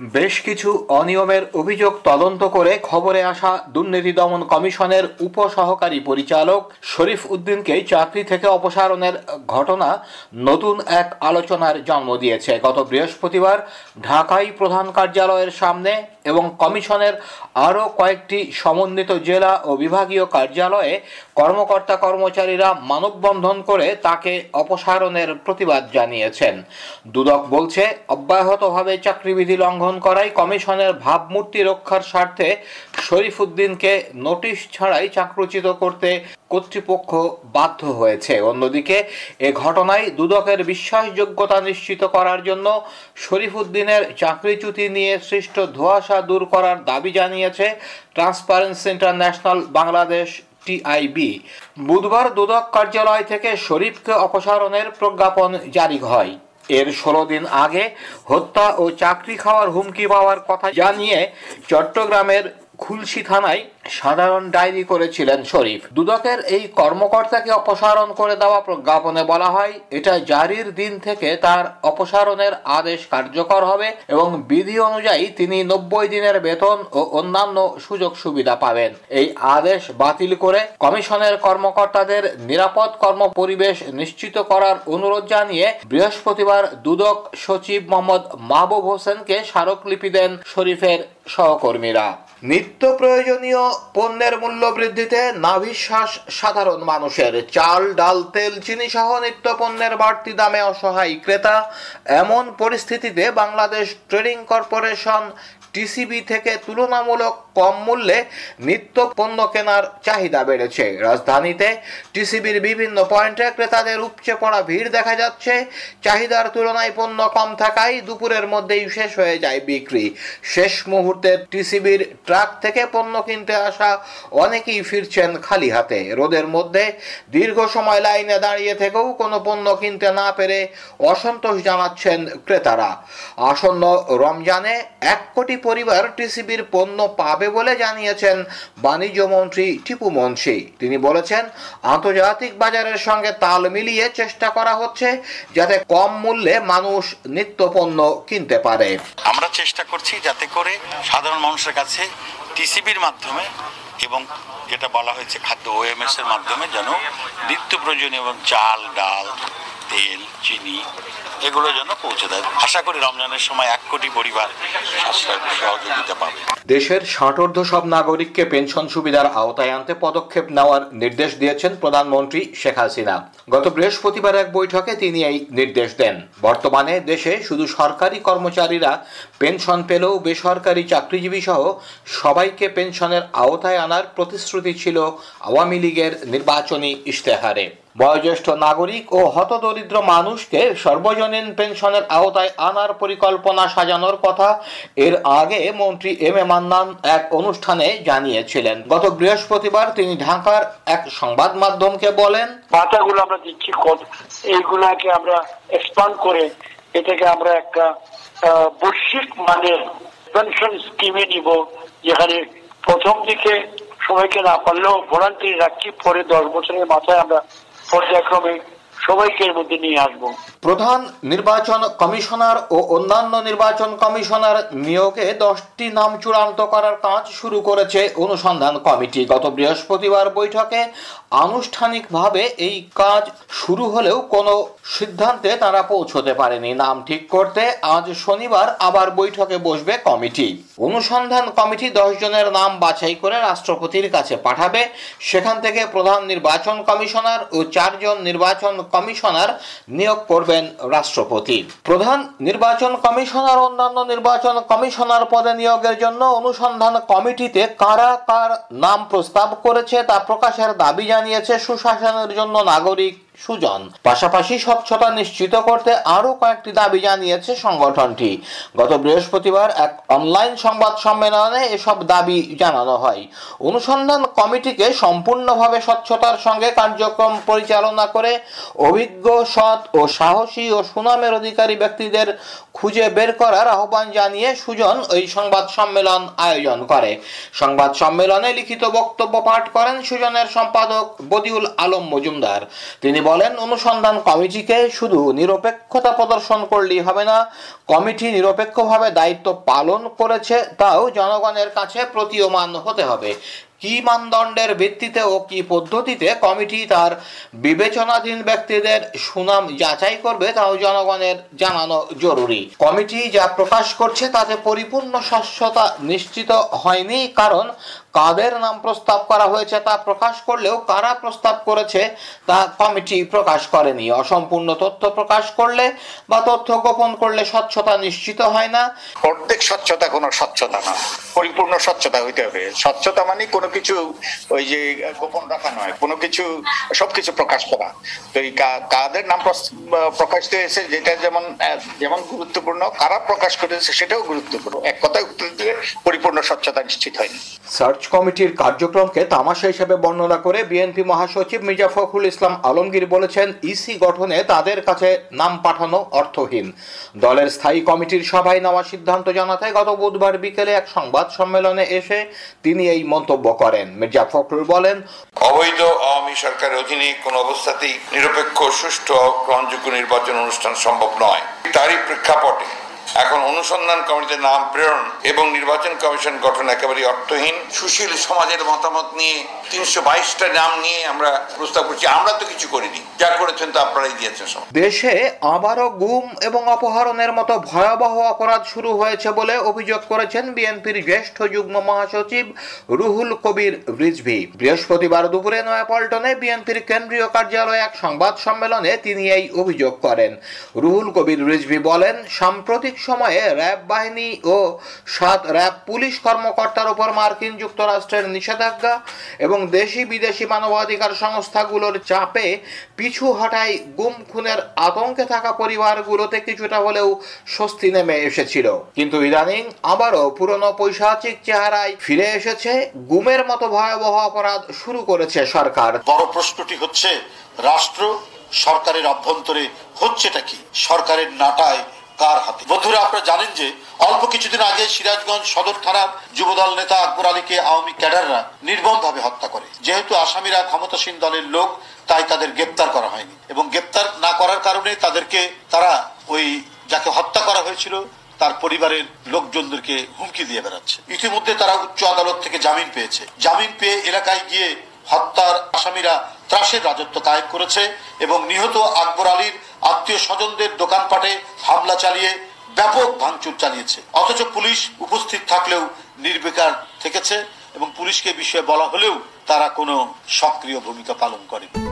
বেশ কিছু অনিয়মের অভিযোগ তদন্ত করে খবরে আসা দুর্নীতি দমন কমিশনের উপসহকারী পরিচালক শরীফ উদ্দিনকে চাকরি থেকে অপসারণের ঘটনা নতুন এক আলোচনার জন্ম দিয়েছে। গত বৃহস্পতিবার ঢাকাই প্রধান কার্যালয়ের সামনে এবং কমিশনের আরও কয়েকটি সমন্বিত জেলা ও বিভাগীয় কার্যালয়ে কর্মকর্তা কর্মচারীরা মানববন্ধন করে তাকে অপসারণের প্রতিবাদ জানিয়েছেন। দুদক বলছে, অব্যাহতভাবে চাকরিবিধি লঙ্ঘন করায় কমিশনের ভাবমূর্তি রক্ষার স্বার্থে শরীফুদ্দিনকে নোটিশ ছাড়াই চাকরুচিত করতে কর্তৃপক্ষ বাধ্য হয়েছে। অন্যদিকে, এ ঘটনায় দুদকের বিশ্বাসযোগ্যতা নিশ্চিত করার জন্য শরীফুদ্দিনের চাকরিচ্যুতি নিয়ে সৃষ্ট ধোঁয়াশা দূর করার দাবি জানিয়েছে ট্রান্সপারেন্সি ইন্টারন্যাশনাল বাংলাদেশ টিআইবি বুধবার দুদক কার্যালয় থেকে শরীফকে অপসারণের প্রজ্ঞাপন জারি হয়। এর ষোলো দিন আগে হত্যা ও চাকরি খাওয়ার হুমকি পাওয়ার কথা জানিয়ে চট্টগ্রামের খুলশি থানায় সাধারণ ডায়েরি করেছিলেন শরীফ। দুদকের এই কর্মকর্তাকে অপসারণ করে দেওয়া প্রজ্ঞাপনে বলা হয়, এটা জারির দিন থেকে তার অপসারণের আদেশ কার্যকর হবে এবং বিধি অনুযায়ী তিনি নব্বই দিনের বেতন ও অন্যান্য সুযোগ সুবিধা পাবেন। এই আদেশ বাতিল করে কমিশনের কর্মকর্তাদের নিরাপদ কর্ম পরিবেশ নিশ্চিত করার অনুরোধ জানিয়ে বৃহস্পতিবার দুদক সচিব মোহাম্মদ মাহবুব হোসেনকে স্মারকলিপি দেন শরীফের সহকর্মীরা। নিত্য প্রয়োজনীয় পণ্যের মূল্য বৃদ্ধিতে নাভিশ্বাস সাধারণ মানুষের চাল, ডাল, তেল চিনি সহ নিত্য পণ্যের বাড়তি দামে অসহায় ক্রেতা এমন পরিস্থিতিতে বাংলাদেশ ট্রেডিং কর্পোরেশন টিসিবি থেকে তুলনামূলক কম মূল্যে নিত্য পণ্য কেনার চাহিদা বেড়েছে। রাজধানীতে টিসিবির বিভিন্ন পয়েন্টে ক্রেতাদের উপচে পড়া ভিড় দেখা যাচ্ছে। চাহিদার তুলনায় পণ্য কম থাকায় দুপুরের মধ্যেই শেষ হয়ে যায় বিক্রি। শেষ মুহূর্তে টিসিবির ট্রাক থেকে পণ্য কিনতে আসা অনেকেই ফিরছেন খালি হাতে। রোদের মধ্যে দীর্ঘ সময় লাইনে দাঁড়িয়ে থেকেও কোনো পণ্য কিনতে না পেরে অসন্তোষ জানাচ্ছেন ক্রেতারা। আসন্ন রমজানে এক কোটি পরিবার টিসিবির পণ্য পাবে বলে জানিয়েছেন বাণিজ্য মন্ত্রী টিপু মুন্সি। তিনি বলেছেন, আন্তর্জাতিক বাজারের সঙ্গে তাল মিলিয়ে চেষ্টা করা হচ্ছে যাতে কম মূল্যে মানুষ নিত্য পণ্য কিনতে পারে। আমরা চেষ্টা করছি যাতে করে সাধারণ মানুষের কাছে টিসিবির মাধ্যমে এবং যেটা বলা হয়েছে খাদ্য ওএমএস এর মাধ্যমে যেন নিত্য প্রয়োজনীয় এবং চাল, ডাল তেল, চিনি, এগুলো যেন পৌঁছে দেয়। আশা করি রমজানের সময় এক কোটি পরিবার সহযোগিতা পাবে। দেশের ষাটোর্ধ সব নাগরিককে পেনশন সুবিধার আওতায় আনতে পদক্ষেপ নেওয়ার নির্দেশ দিয়েছেন প্রধানমন্ত্রী শেখ হাসিনা। গত বৃহস্পতিবার এক বৈঠকে তিনি এই নির্দেশ দেন। বর্তমানে দেশে শুধু সরকারি কর্মচারীরা পেনশন পেলেও বেসরকারি চাকরিজীবী সহ সবাইকে পেনশনের আওতায় আনার প্রতিশ্রুতি ছিল আওয়ামী লীগের নির্বাচনী ইশতেহারে। বয়োজ্যেষ্ঠ নাগরিক ও হতদরিদ্র মানুষকে সর্বজনীন পেনশনের আওতায় আনার পরিকল্পনা সাজানোর কথা এর আগে মন্ত্রী এম এ মান্নান এক অনুষ্ঠানে জানিয়েছিলেন। গত বৃহস্পতিবার তিনি ঢাকার এক সংবাদ মাধ্যমকে বলেন ভাতাগুলো আমরা দিচ্ছি এইগুলাকে আমরা এক্সপান্ড করে এটাকে আমরা একটা বৈশ্বিক মানের পেনশন স্কিমে নিব, যেখানে প্রথম দিকে সবাইকে না পারলেও ভলান্টারি রাখছি, পরে দশ বছরের মাথায় আমরা পর্যায়ক্রমে সবাইকে এর মধ্যে নিয়ে আসব। প্রধান নির্বাচন কমিশনার ও অন্যান্য নির্বাচন কমিশনার নিয়োগে দশটি নাম চূড়ান্ত করার কাজ শুরু করেছে অনুসন্ধান কমিটি। গত বৃহস্পতিবার বৈঠকে আনুষ্ঠানিকভাবে এই কাজ শুরু হলেও কোনো সিদ্ধান্তে তারা পৌঁছতে পারেনি। নাম ঠিক করতে আজ শনিবার আবার বৈঠকে বসবে কমিটি। অনুসন্ধান কমিটি জনের নাম বাছাই করে রাষ্ট্রপতির কাছে পাঠাবে। সেখান থেকে প্রধান নির্বাচন কমিশনার ও চারজন নির্বাচন কমিশনার নিয়োগ করবেন রাষ্ট্রপতি। প্রধান নির্বাচন কমিশনার অন্যান্য নির্বাচন কমিশনার পদে নিয়োগের জন্য অনুসন্ধান কমিটিতে কারা কার নাম প্রস্তাব করেছে তা প্রকাশের দাবি জানিয়েছে সুশাসনের জন্য নাগরিক সুজন। পাশাপাশি স্বচ্ছতা নিশ্চিত করতে আরও কয়েকটি দাবি জানিয়েছে সংগঠনটি। গত বৃহস্পতিবার এক অনলাইন সংবাদ সম্মেলনে এসব দাবি জানানো হয়। অনুসন্ধান কমিটিকে সম্পূর্ণভাবে স্বচ্ছতার সঙ্গে কার্যক্রম পরিচালনা করে অভিজ্ঞ, সৎ ও সাহসী ও সুনামের অধিকারী ব্যক্তিদের খুঁজে বের করার আহ্বান জানিয়ে সুজন ওই সংবাদ সম্মেলন আয়োজন করে। সংবাদ সম্মেলনে লিখিত বক্তব্য পাঠ করেন সুজনের সম্পাদক বদিউল আলম মজুমদার। তিনি বলেন, অনুসন্ধান কমিটিকে শুধু নিরপেক্ষতা প্রদর্শন করলেই হবে না, কমিটি নিরপেক্ষভাবে দায়িত্ব পালন করেছে, তাও জনগণের কাছে প্রতীয়মান হতে হবে। কি মানদণ্ডের ভিত্তিতে ও কি পদ্ধতিতে কমিটি তার বিবেচনাধীন ব্যক্তিদের সুনাম যাচাই করবে তাও জনগণের জানানো জরুরি। কমিটি যা প্রকাশ করছে তাতে পরিপূর্ণ স্বচ্ছতা নিশ্চিত হয়নি, কারণ কাদের নাম প্রস্তাব করা হয়েছে তা প্রকাশ করলেও কারা প্রস্তাব করেছে তা কমিটি প্রকাশ করেনি। অসম্পূর্ণ তথ্য প্রকাশ করলে বা তথ্য গোপন করলে স্বচ্ছতা নিশ্চিত হয় না। অর্ধেক স্বচ্ছতা কোনো স্বচ্ছতা না। পরিপূর্ণ স্বচ্ছতা হইতে হবে। স্বচ্ছতা মানে কোনো কিছু ওই যে গোপন রাখা নয়, কোনো কিছু, সবকিছু প্রকাশ করা। তো এই কাদের নাম প্রকাশিত হয়েছে যেটা যেমন যেমন গুরুত্বপূর্ণ, কারা প্রকাশ করেছে সেটাও গুরুত্বপূর্ণ। এক কথায় উত্তর দিয়ে পরিপূর্ণ স্বচ্ছতা নিশ্চিত হয়নি। সার্চ কমিটির কার্যক্রমকে তামাশা হিসেবে বর্ণনা করে বিএনপি মহাসচিব মির্জা ফখরুল ইসলাম আলমগীর বলেছেন ইসি গঠনে তাদের কাছে নাম পাঠানো অর্থহীন। দলের স্থায়ী কমিটির সভায় নেওয়া সিদ্ধান্ত জানাতে গত বুধবার বিকেলে এক সংবাদ সম্মেলনে এসে তিনি এই মন্তব্য করেন। মির্জা ফখরুল বলেন, অবৈধ আওয়ামী সরকারের অধীনে কোনো অবস্থাতেই নিরপেক্ষ, সুষ্ঠু গ্রহণযোগ্য নির্বাচন অনুষ্ঠান সম্ভব নয়। তারই প্রেক্ষাপটে অনুসন্ধান কমিটির নাম প্রেরণ এবং নির্বাচন কমিশন গঠন একেবারে অর্থহীন। সুশীল সমাজের মতামত নিয়ে তিনশো বাইশটা নাম নিয়ে আমরা প্রস্তাব করছি। আমরা তো কিছু করিনি। যা করেছেন তা আপনারাই দিয়েছেন দেশে আবারও গুম এবং অপহরণের মতো ভয়াবহ অপরাধ শুরু হয়েছে বলে অভিযোগ করেছেন বিএনপির জ্যেষ্ঠ যুগ্ম মহাসচিব রুহুল কবির রিজভি। বৃহস্পতিবার দুপুরে নয়াপল্টনে বিএনপির কেন্দ্রীয় কার্যালয়ে এক সংবাদ সম্মেলনে তিনি এই অভিযোগ করেন। রুহুল কবির রিজভি বলেন, সাম্প্রতিক সময়ে র্যাব বাহিনী ও সাত র্যাব পুলিশ কর্মকর্তার উপর মার্কিন যুক্তরাষ্ট্রের নিষেধাজ্ঞা এবং দেশি বিদেশি মানবাধিকার সংস্থাগুলোর চাপে পিছু হটায় গুম খুনের আতঙ্কে থাকা পরিবারগুলোতে কিছুটা হলেও স্বস্তি নেমে এসেছিল। কিন্তু ইদানিং আবারও পুরনো পৈশাচিক চেহারায় ফিরে এসেছে, গুমের মতো ভয়াবহ অপরাধ শুরু করেছে সরকার। বড় প্রশ্নটি হচ্ছে, রাষ্ট্র সরকারের অভ্যন্তরে হচ্ছেটা কি? সরকারের নাটায় কার হাতে। বন্ধুরা, আপনারা জানেন যে অল্প কিছুদিন আগে সিরাজগঞ্জ সদর থানার যুবদল নেতা আকবর আলীকে আওয়ামী ক্যাডাররা নির্মমভাবে হত্যা করে। যেহেতু আসামিরা ক্ষমতাসীন দলের লোক, তাই তাদের গ্রেপ্তার করা হয়নি এবং গ্রেপ্তার না করার কারণে তাদেরকে তারা ওই যাকে হত্যা করা হয়েছিল, তার পরিবারের লোকজনদেরকে হুমকি দিয়ে বেড়াচ্ছে। ইতিমধ্যে তারা উচ্চ আদালত থেকে জামিন পেয়েছে। জামিন পেয়ে এলাকায় গিয়ে হত্যার আসামিরা ত্রাসের রাজত্ব কায়েম করেছে এবং নিহত আকবর আলীর আত্মীয় স্বজনদের দোকানপাটে হামলা চালিয়ে ব্যাপক ভাঙচুর চালিয়েছে। অথচ পুলিশ উপস্থিত থাকলেও নির্বিকার থেকেছে এবং পুলিশকে বিষয়ে বলা হলেও তারা কোনো সক্রিয় ভূমিকা পালন করেনি।